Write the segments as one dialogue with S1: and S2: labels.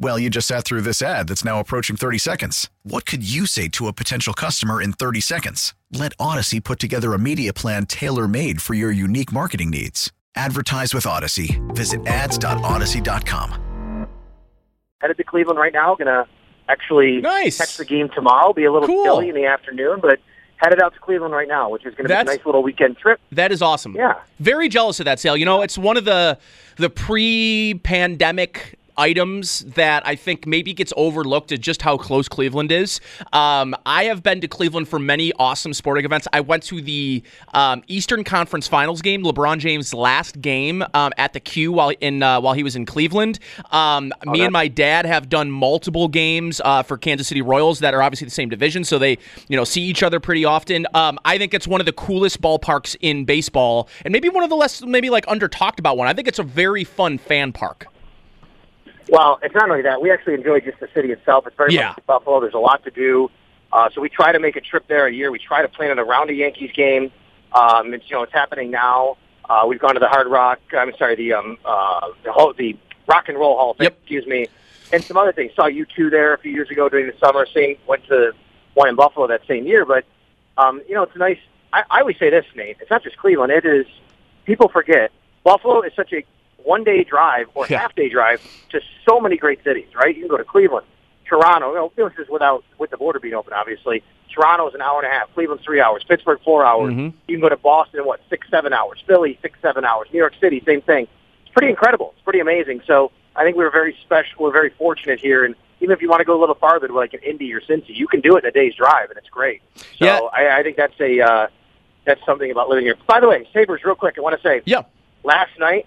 S1: Well, you just sat through this ad that's now approaching 30 seconds. What could you say to a potential customer in 30 seconds? Let Audacy put together a media plan tailor made for your unique marketing needs. Advertise with Audacy. Visit ads.audacy.com.
S2: Headed to Cleveland right now. Going to actually
S3: Nice.
S2: catch the game tomorrow. Be a little
S3: Cool.
S2: chilly in the afternoon, but headed out to Cleveland right now, which is going to be a nice little weekend trip.
S3: That is awesome.
S2: Yeah.
S3: Very jealous of that Sal. You know, it's one of the the pre-pandemic items that I think maybe gets overlooked at just how close Cleveland is. Um, I have been to Cleveland for many awesome sporting events. I went to the um, Eastern Conference Finals game, LeBron James' last game um, at the Q while in uh, while he was in Cleveland. Um, me and my dad have done multiple games uh, for Kansas City Royals that are obviously the same division, so they you know see each other pretty often. Um, I think it's one of the coolest ballparks in baseball, and maybe one of the less maybe like under talked about one. I think it's a very fun fan park.
S2: Well, it's not only that. We actually enjoy just the city itself. It's very
S3: Yeah.
S2: much Buffalo. There's a lot to do. Uh, so we try to make a trip there a year. We try to plan it around a Yankees game. Um, it's, you know, it's happening now. Uh, we've gone to the Hard Rock. I'm sorry, the um, uh, the, whole, the Rock and Roll Hall of Fame.
S3: Yep.
S2: Excuse me, and some other things. Saw U2 there a few years ago during the summer. Same went to one in Buffalo that same year. But um, you know, it's nice. I, I always say this, Nate. It's not just Cleveland. It is. People forget Buffalo is such a one day drive or
S3: Yeah.
S2: half day drive to so many great cities. Right? You can go to Cleveland, Toronto. You know, this is without with the border being open, obviously. Toronto's an hour and a half. Cleveland's three hours. Pittsburgh four hours.
S3: Mhm.
S2: You can go to Boston in what six, seven hours. Philly six, seven hours. New York City, same thing. It's pretty incredible. It's pretty amazing. So I think we're very special. We're very fortunate here, and even if you want to go a little farther to like an Indy or Cincy, you can do it in a day's drive, and it's great. So
S3: Yeah.
S2: I, I think that's a uh, that's something about living here. By the way, Sabres, real quick, I want to say
S3: Yeah.
S2: last night,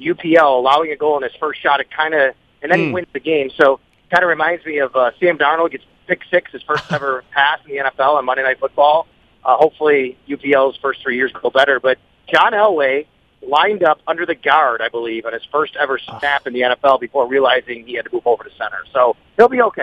S2: UPL allowing a goal in his first shot, it kind of, and then he
S3: Hmm.
S2: wins the game. So kind of reminds me of uh, Sam Darnold gets pick six, his first ever pass in the NFL on Monday Night Football. Uh, hopefully, UPL's first three years go better. But John Elway lined up under the guard, I believe, on his first ever snap in the NFL before realizing he had to move over to center. So he'll be okay.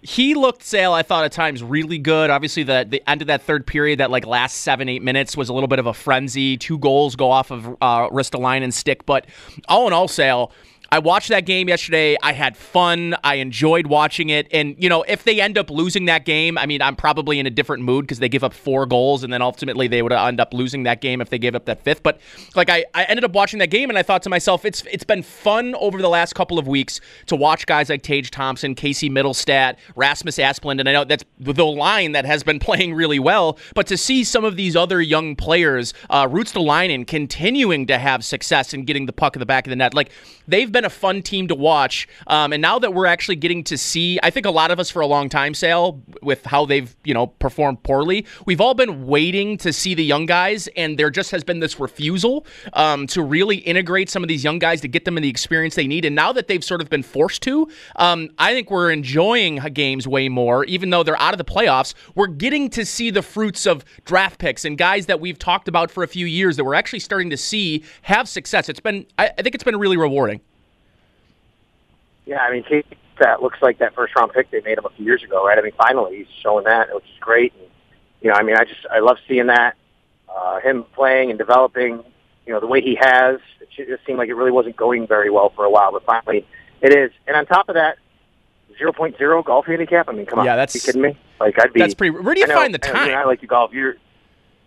S3: He looked Sal, I thought at times really good. Obviously, the the end of that third period, that like last seven eight minutes was a little bit of a frenzy. Two goals go off of uh, Ristolainen and stick, but all in all, Sal. I watched that game yesterday. I had fun. I enjoyed watching it. And, you know, if they end up losing that game, I mean, I'm probably in a different mood because they give up four goals and then ultimately they would end up losing that game if they gave up that fifth. But like I, I ended up watching that game and I thought to myself, it's it's been fun over the last couple of weeks to watch guys like Tage Thompson, Casey Mittelstadt, Rasmus Asplund, and I know that's the line that has been playing really well. But to see some of these other young players, uh, Ristolainen, continuing to have success in getting the puck in the back of the net, like they've been a fun team to watch. Um, and now that we're actually getting to see, I think a lot of us for a long time, Sal, with how they've you know performed poorly, we've all been waiting to see the young guys, and there just has been this refusal um, to really integrate some of these young guys to get them in the experience they need. And now that they've sort of been forced to, um, I think we're enjoying games way more, even though they're out of the playoffs. We're getting to see the fruits of draft picks and guys that we've talked about for a few years that we're actually starting to see have success. It's been, I, I think it's been really rewarding.
S2: Yeah, I mean, Kate, that looks like that first round pick they made him a few years ago, right? I mean, finally he's showing that, which is great. And, you know, I mean, I just I love seeing that uh, him playing and developing. You know, the way he has. It just seemed like it really wasn't going very well for a while, but finally it is. And on top of that, 0.0 golf handicap. I mean, come on,
S3: Yeah, that's-
S2: you kidding me? Like I'd be.
S3: That's pretty. Where do you
S2: know-
S3: find the
S2: I know you and
S3: time?
S2: I like to golf. You're.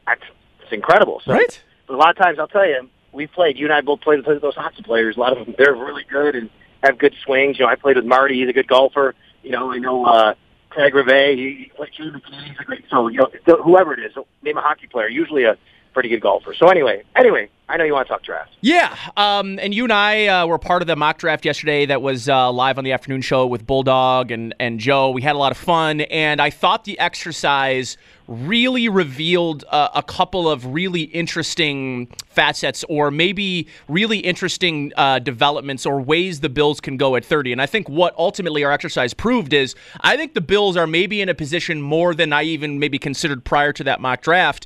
S2: That's it's incredible. So,
S3: Right?
S2: But a lot of times, I'll tell you, we played. You and I both played with those hockey players. A lot of them, they're really good and have good swings. You know, I played with Marty. He's a good golfer. You know, I know uh, Craig Rivet. He, played he's a great. So you know, whoever it is, name a hockey player. Usually a pretty good golfer. So anyway, anyway, I know you want to talk draft.
S3: Yeah, um, and you and I uh, were part of the mock draft yesterday that was uh, live on the afternoon show with Bulldog and, and Joe. We had a lot of fun, and I thought the exercise really revealed uh, a couple of really interesting facets or maybe really interesting uh, developments or ways the Bills can go at 30. And I think what ultimately our exercise proved is I think the Bills are maybe in a position more than I even maybe considered prior to that mock draft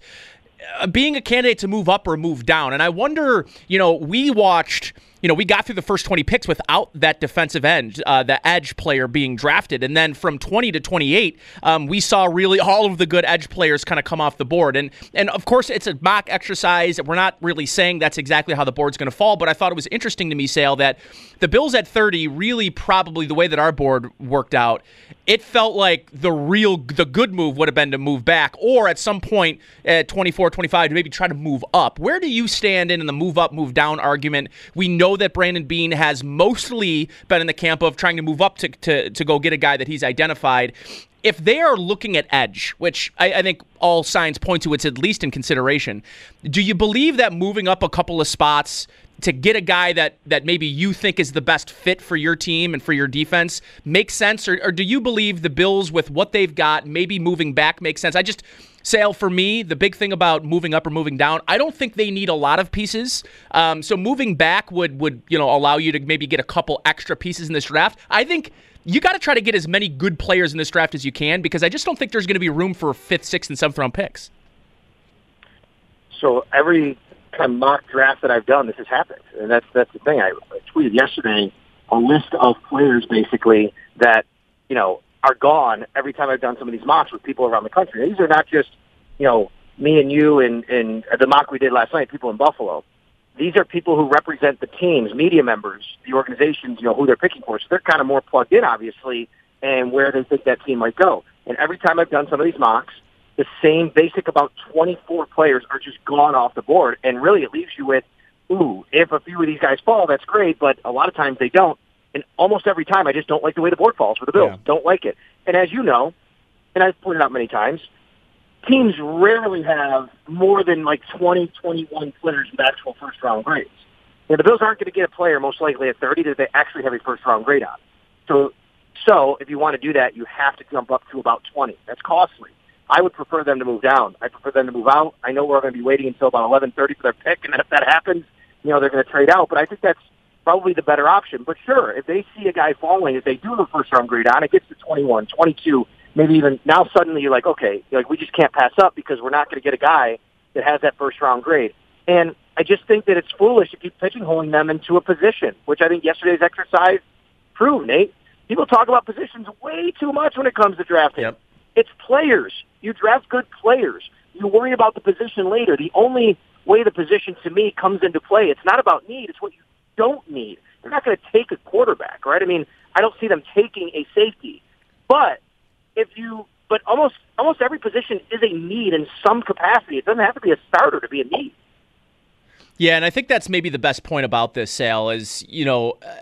S3: being a candidate to move up or move down. And I wonder, you know, we watched you know, we got through the first 20 picks without that defensive end, uh, the edge player being drafted. And then from 20 to 28, um, we saw really all of the good edge players kind of come off the board. And, and of course, it's a mock exercise. We're not really saying that's exactly how the board's going to fall, but I thought it was interesting to me, Sal, that the Bills at 30 really probably the way that our board worked out, it felt like the real, the good move would have been to move back or at some point at 24, 25 to maybe try to move up. Where do you stand in, in the move up, move down argument? We know that Brandon Beane has mostly been in the camp of trying to move up to, to, to go get a guy that he's identified. If they are looking at edge, which I, I think all signs point to it's at least in consideration, do you believe that moving up a couple of spots to get a guy that that maybe you think is the best fit for your team and for your defense makes sense or, or do you believe the bills with what they've got maybe moving back makes sense i just Sal, for me, the big thing about moving up or moving down, I don't think they need a lot of pieces. Um, so moving back would would you know allow you to maybe get a couple extra pieces in this draft. I think you got to try to get as many good players in this draft as you can because I just don't think there's going to be room for fifth, sixth, and seventh round picks.
S2: So every kind of mock draft that I've done, this has happened, and that's that's the thing. I, I tweeted yesterday a list of players basically that you know are gone every time I've done some of these mocks with people around the country. These are not just, you know, me and you and, and the mock we did last night, people in Buffalo. These are people who represent the teams, media members, the organizations, you know, who they're picking for. So they're kind of more plugged in, obviously, and where they think that team might go. And every time I've done some of these mocks, the same basic about 24 players are just gone off the board. And really it leaves you with, ooh, if a few of these guys fall, that's great, but a lot of times they don't. And almost every time, I just don't like the way the board falls for the Bills. Yeah. Don't like it. And as you know, and I've pointed out many times, teams rarely have more than like 20, 21 players with actual first round grades. Know, the Bills aren't going to get a player most likely at 30 that they actually have a first round grade on. So, so if you want to do that, you have to jump up to about 20. That's costly. I would prefer them to move down. I prefer them to move out. I know we're going to be waiting until about 11:30 for their pick, and if that happens, you know they're going to trade out. But I think that's probably the better option. But sure, if they see a guy falling, if they do the first round grade on, it gets to 21, 22, maybe even now suddenly you're like, okay, like we just can't pass up because we're not going to get a guy that has that first round grade. And I just think that it's foolish to keep pigeonholing them into a position, which I think yesterday's exercise proved, Nate. People talk about positions way too much when it comes to drafting. Yep. It's players. You draft good players. You worry about the position later. The only way the position to me comes into play, it's not about need, it's what you don't need. They're not going to take a quarterback, right? I mean, I don't see them taking a safety. But if you, but almost almost every position is a need in some capacity. It doesn't have to be a starter to be a need.
S3: Yeah, and I think that's maybe the best point about this Sal is, you know, uh,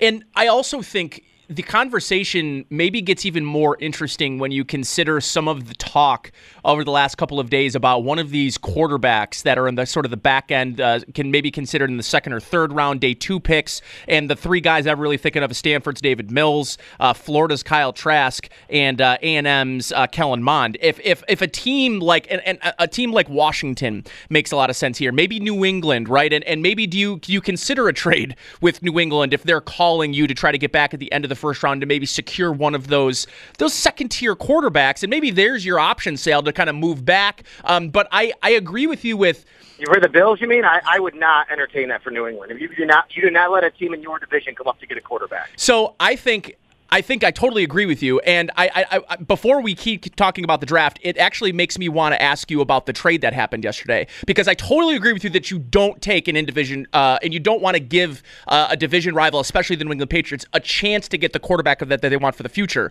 S3: and I also think the conversation maybe gets even more interesting when you consider some of the talk over the last couple of days about one of these quarterbacks that are in the sort of the back end uh, can maybe considered in the second or third round day two picks and the three guys i'm really thinking of is stanford's davis mills uh, florida's kyle trask and uh, a&m's uh, kellen mond. If, if, if a team like and, and, a team like washington makes a lot of sense here maybe new england right? And, and maybe do you, do you consider a trade with new england if they're calling you to try to get back at the end of the first round to maybe secure one of those those second tier quarterbacks, and maybe there's your option Sal to kind of move back. Um, but I I agree with you with.
S2: You heard the Bills? You mean? I, I would not entertain that for New England. If you do not, you do not let a team in your division come up to get a quarterback.
S3: So I think I think I totally agree with you. And I, I, I, before we keep talking about the draft, it actually makes me want to ask you about the trade that happened yesterday because I totally agree with you that you don't take an in division uh, and you don't want to give uh, a division rival, especially the New England Patriots, a chance to get the quarterback of that that they want for the future.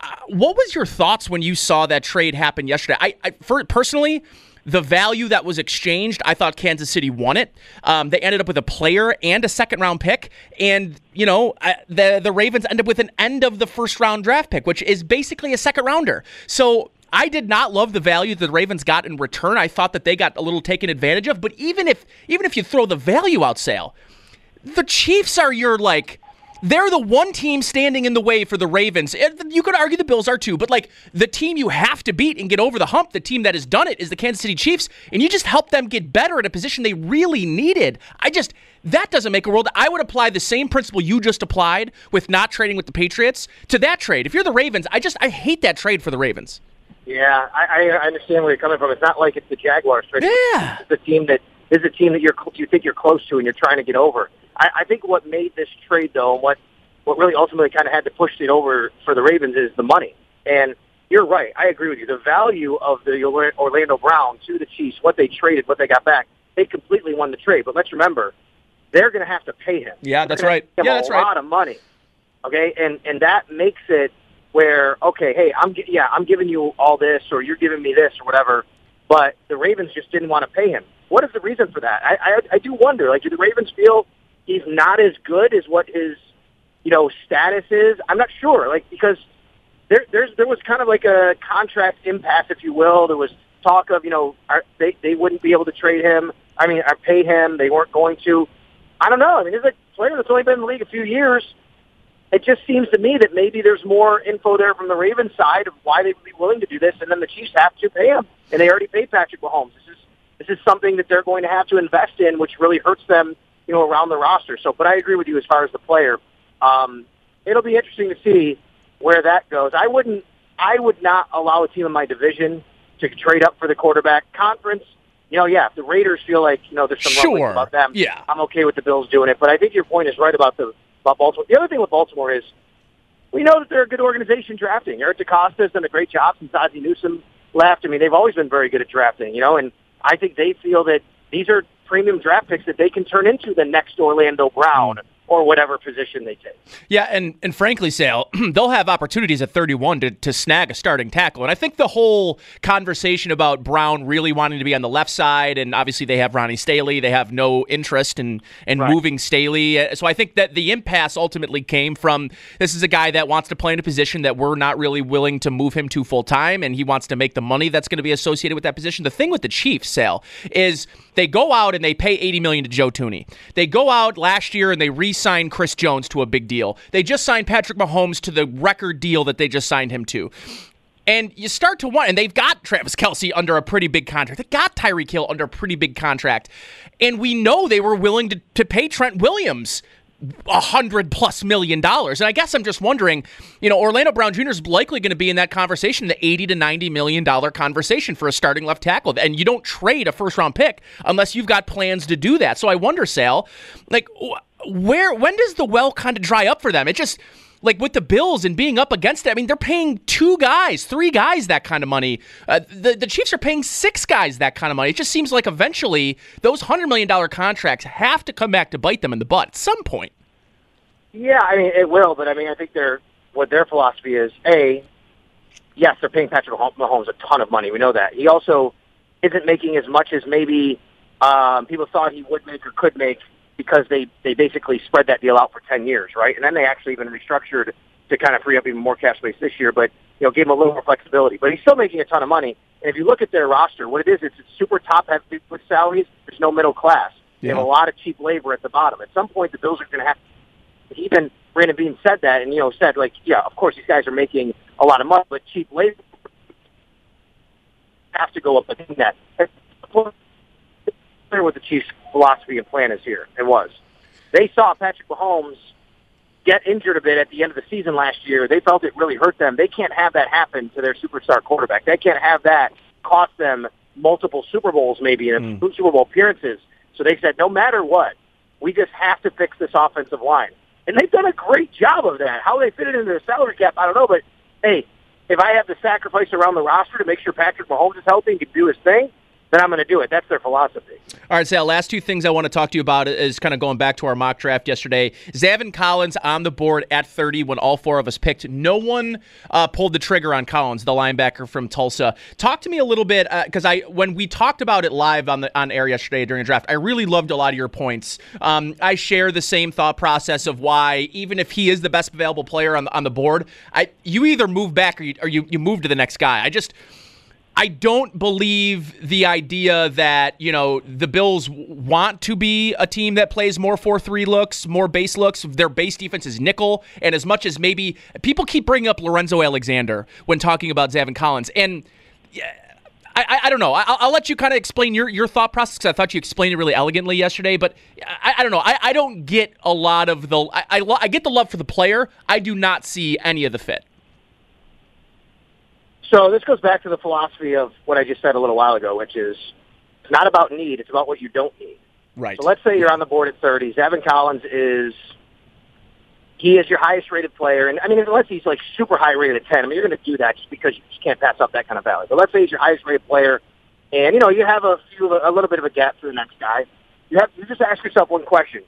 S3: Uh, what was your thoughts when you saw that trade happen yesterday? I, I for, personally the value that was exchanged, I thought Kansas City won it. Um, they ended up with a player and a second round pick, and you know the the Ravens end up with an end of the first round draft pick, which is basically a second rounder. So I did not love the value that the Ravens got in return. I thought that they got a little taken advantage of. But even if even if you throw the value out Sal, the Chiefs are your like they're the one team standing in the way for the Ravens. You could argue the Bills are too, but like the team you have to beat and get over the hump, the team that has done it is the Kansas City Chiefs, and you just help them get better at a position they really needed. I just that doesn't make a world. I would apply the same principle you just applied with not trading with the Patriots to that trade. If you're the Ravens, I just I hate that trade for the Ravens.
S2: Yeah, I, I understand where you're coming from. It's not like it's the Jaguars trade.
S3: Yeah,
S2: it's the team that is a team that you're you think you're close to and you're trying to get over. I, I think what made this trade though, and what what really ultimately kind of had to push it over for the Ravens is the money. And you're right. I agree with you. The value of the Orlando Brown to the Chiefs, what they traded, what they got back, they completely won the trade. But let's remember, they're going to have to pay him.
S3: Yeah, that's right. Yeah, that's
S2: a
S3: right.
S2: A lot of money. Okay, and and that makes it where okay, hey, I'm yeah, I'm giving you all this, or you're giving me this, or whatever. But the Ravens just didn't want to pay him. What is the reason for that? I I, I do wonder. Like, do the Ravens feel he's not as good as what his you know status is? I'm not sure. Like because there there's there was kind of like a contract impasse, if you will. There was talk of you know are, they they wouldn't be able to trade him. I mean, or pay him. They weren't going to. I don't know. I mean, he's a player that's only been in the league a few years. It just seems to me that maybe there's more info there from the Ravens side of why they would be willing to do this, and then the Chiefs have to pay him, and they already paid Patrick Mahomes. This is this is something that they're going to have to invest in, which really hurts them, you know, around the roster. So, but I agree with you as far as the player. Um, it'll be interesting to see where that goes. I wouldn't, I would not allow a team in my division to trade up for the quarterback conference. You know, yeah, if the Raiders feel like you know there's some
S3: sure.
S2: about them,
S3: yeah,
S2: I'm okay with the Bills doing it. But I think your point is right about the about Baltimore. The other thing with Baltimore is we know that they're a good organization drafting. Eric DeCosta has done a great job since Ozzie Newsome left. I mean, they've always been very good at drafting, you know, and I think they feel that these are premium draft picks that they can turn into the next Orlando Brown or whatever position they take.
S3: Yeah, and and frankly, Sal, they'll have opportunities at 31 to, to snag a starting tackle. And I think the whole conversation about Brown really wanting to be on the left side, and obviously they have Ronnie Stanley, they have no interest in, in right. moving Stanley. Uh, so I think that the impasse ultimately came from this is a guy that wants to play in a position that we're not really willing to move him to full time, and he wants to make the money that's going to be associated with that position. The thing with the Chiefs, Sal, is they go out and they pay 80 million to Joe Thuney. They go out last year and they re sign Chris Jones to a big deal. They just signed Patrick Mahomes to the record deal that they just signed him to. And you start to want, and they've got Travis Kelce under a pretty big contract. They got Tyreek Hill under a pretty big contract. And we know they were willing to, to pay Trent Williams a hundred plus million dollars. And I guess I'm just wondering, you know, Orlando Brown Jr. is likely going to be in that conversation, the 80 to 90 million dollar conversation for a starting left tackle. And you don't trade a first round pick unless you've got plans to do that. So I wonder, Sal, like, where, when does the well kind of dry up for them? It just, like with the Bills and being up against it, I mean, they're paying two guys, three guys that kind of money. Uh, the, the Chiefs are paying six guys that kind of money. It just seems like eventually those $100 million contracts have to come back to bite them in the butt at some point.
S2: Yeah, I mean, it will, but I mean, I think their what their philosophy is, A, yes, they're paying Patrick Mahomes a ton of money. We know that. He also isn't making as much as maybe um, people thought he would make or could make because they they basically spread that deal out for ten years, right? And then they actually even restructured to kind of free up even more cap space this year, but you know, gave him a little more flexibility. But he's still making a ton of money. And if you look at their roster, what it is, it's super top heavy with salaries. There's no middle class. They yeah. have a lot of cheap labor at the bottom. At some point, the Bills are going to have. Even Brandon Beane said that, and you know, said like, yeah, of course, these guys are making a lot of money, but cheap labor have to go up against that clear what the Chiefs' philosophy and plan is here. It was. They saw Patrick Mahomes get injured a bit at the end of the season last year. They felt it really hurt them. They can't have that happen to their superstar quarterback. They can't have that cost them multiple Super Bowls maybe and mm. Super Bowl appearances. So they said, no matter what, we just have to fix this offensive line. And they've done a great job of that. How they fit it into their salary cap, I don't know. But, hey, if I have to sacrifice around the roster to make sure Patrick Mahomes is healthy and can do his thing, then I'm going to do it. That's their philosophy.
S3: All right, Sal, last two things I want to talk to you about is kind of going back to our mock draft yesterday. Zaven Collins on the board at 30 when all four of us picked. No one uh, pulled the trigger on Collins, the linebacker from Tulsa. Talk to me a little bit because uh, I when we talked about it live on the on air yesterday during a draft, I really loved a lot of your points. Um, I share the same thought process of why even if he is the best available player on the, on the board, I you either move back or you, or you, you move to the next guy. I just I don't believe the idea that, you know, the Bills want to be a team that plays more 4 3 looks, more base looks. Their base defense is nickel. And as much as maybe people keep bringing up Lorenzo Alexander when talking about Zaven Collins. And I, I, I don't know. I'll, I'll, let you kind of explain your, your thought process because I thought you explained it really elegantly yesterday. But I, I don't know. I, I don't get a lot of the. I, I, I get the love for the player. I do not see any of the fit.
S2: So this goes back to the philosophy of what I just said a little while ago, which is it's not about need; it's about what you don't need.
S3: Right.
S2: So let's say you're on the board at 30. Zaven Collins is he is your highest rated player, and I mean unless he's like super high rated at 10, I mean you're going to do that just because you just can't pass up that kind of value. But let's say he's your highest rated player, and you know you have a few a little bit of a gap to the next guy. You have you just ask yourself one question: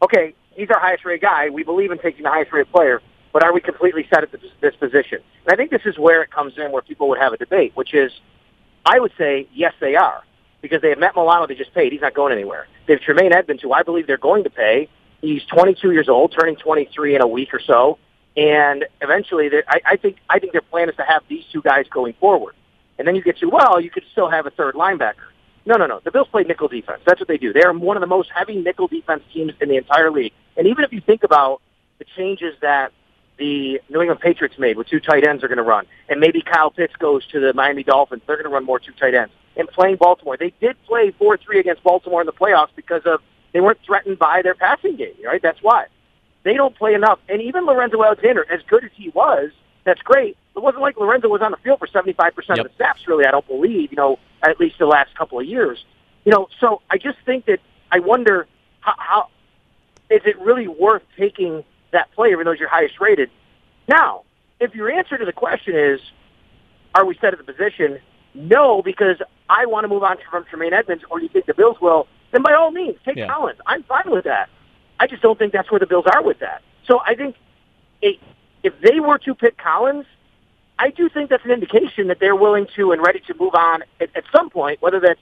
S2: Okay, he's our highest rated guy. We believe in taking the highest rated player but are we completely set at this position? I think this is where it comes in where people would have a debate, which is, I would say, yes, they are. Because they have Matt Milano they just paid. He's not going anywhere. They have Tremaine Edmunds, who I believe they're going to pay. He's 22 years old, turning 23 in a week or so. And eventually, I, I think I think their plan is to have these two guys going forward. And then you get to, well, you could still have a third linebacker. No, no, no. The Bills play nickel defense. That's what they do. They are one of the most heavy nickel defense teams in the entire league. And even if you think about the changes that the New England Patriots made with two tight ends are going to run. And maybe Kyle Pitts goes to the Miami Dolphins. They're going to run more two tight ends. And playing Baltimore, they did play 4-3 against Baltimore in the playoffs because of they weren't threatened by their passing game, right? That's why. They don't play enough. And even Lorenzo Alexander, as good as he was, that's great. It wasn't like Lorenzo was on the field for 75% yep. of the snaps, really, I don't believe, you know, at least the last couple of years. You know, so I just think that I wonder how, how is it really worth taking that player, even though he's your highest rated. Now, if your answer to the question is, are we set at the position? No, because I want to move on from Tremaine Edmunds, or you think the Bills will, then by all means, take yeah. Collins. I'm fine with that. I just don't think that's where the Bills are with that. So I think if they were to pick Collins, I do think that's an indication that they're willing to and ready to move on at, at some point, whether that's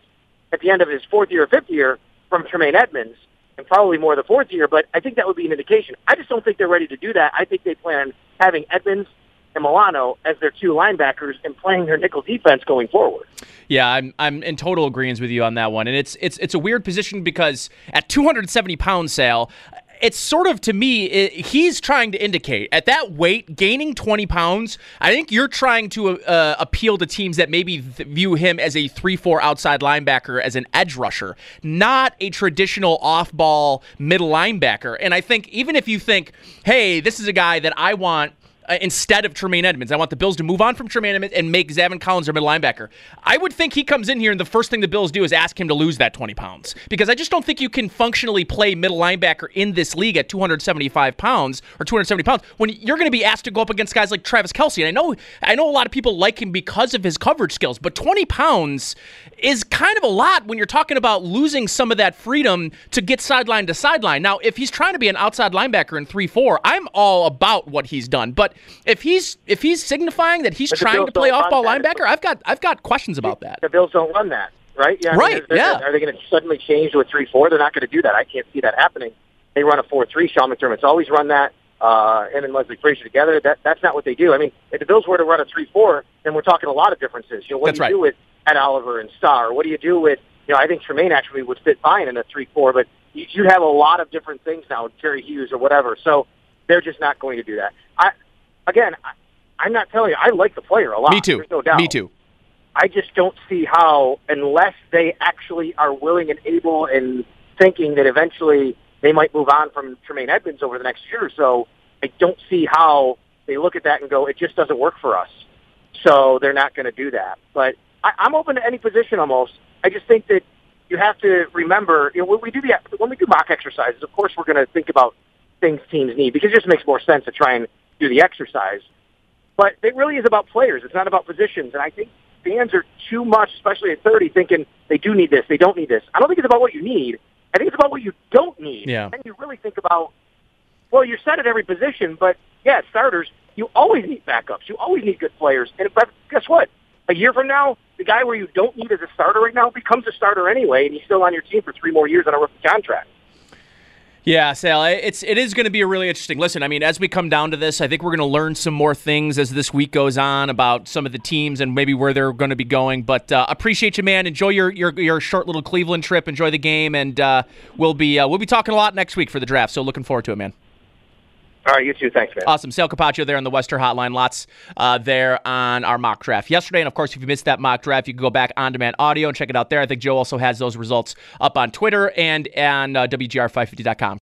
S2: at the end of his fourth year or fifth year from Tremaine Edmunds and probably more the fourth year, but I think that would be an indication. I just don't think they're ready to do that. I think they plan having Edmunds and Milano as their two linebackers and playing their nickel defense going forward.
S3: Yeah, I'm I'm in total agreement with you on that one. And it's it's it's a weird position because at 270 pound Sal, it's sort of to me it, he's trying to indicate at that weight gaining 20 pounds i think you're trying to uh, appeal to teams that maybe view him as a 3-4 outside linebacker as an edge rusher not a traditional off-ball middle linebacker. And i think even if you think hey this is a guy that i want uh, instead of Tremaine Edmunds. I want the Bills to move on from Tremaine Edmunds and make Zaven Collins their middle linebacker. I would think he comes in here and the first thing the Bills do is ask him to lose that 20 pounds because I just don't think you can functionally play middle linebacker in this league at 275 pounds or 270 pounds when you're going to be asked to go up against guys like Travis Kelce. And I know I know a lot of people like him because of his coverage skills, but 20 pounds is kind of a lot when you're talking about losing some of that freedom to get sideline to sideline. Now, if he's trying to be an outside linebacker in 3-4, I'm all about what he's done. But if he's if he's signifying that he's trying to play off ball linebacker, I've got I've got questions about that.
S2: The Bills don't run that, right?
S3: Yeah, I right.
S2: Mean,
S3: yeah.
S2: Are they going to suddenly change to a three four? They're not going to do that. I can't see that happening. They run a four three. Sean McDermott's always run that. Uh, him and Leslie Frazier together. That that's not what they do. I mean, if the Bills were to run a three four, then we're talking a lot of differences. You know, what
S3: that's
S2: do you
S3: right.
S2: do with Ed Oliver and Star? What do you do with you know? I think Tremaine actually would fit fine in a three four, but you, you have a lot of different things now, Jerry Hughes or whatever. So they're just not going to do that. I again, I'm not telling you, I like the player a lot.
S3: Me too.
S2: There's no doubt.
S3: Me too.
S2: I just don't see how, unless they actually are willing and able and thinking that eventually they might move on from Tremaine Edmunds over the next year or so, I don't see how they look at that and go, it just doesn't work for us. So they're not going to do that. But I, I'm open to any position almost. I just think that you have to remember, you know, when we do the when we do mock exercises, of course we're going to think about things teams need because it just makes more sense to try and do the exercise. But it really is about players. It's not about positions. And I think fans are too much, especially at 30, thinking they do need this, they don't need this. I don't think it's about what you need. I think it's about what you don't need.
S3: Yeah.
S2: And you really think about, well, you're set at every position, but yeah, starters, you always need backups. You always need good players. And but guess what? A year from now, the guy where you don't need as a starter right now becomes a starter anyway, and he's still on your team for three more years on a rookie contract.
S3: Yeah, Sal, it's it is going to be a really interesting. Listen, I mean, as we come down to this, I think we're going to learn some more things as this week goes on about some of the teams and maybe where they're going to be going. But uh, appreciate you, man. Enjoy your, your your short little Cleveland trip. Enjoy the game, and uh, we'll be uh, we'll be talking a lot next week for the draft. So looking forward to it, man.
S2: All right, you too. Thanks, man.
S3: Awesome. Sal Capaccio there on the Western Hotline. Lots uh, there on our mock draft yesterday. And of course, if you missed that mock draft, you can go back on demand audio and check it out there. I think Joe also has those results up on Twitter and on uh, WGR550.com.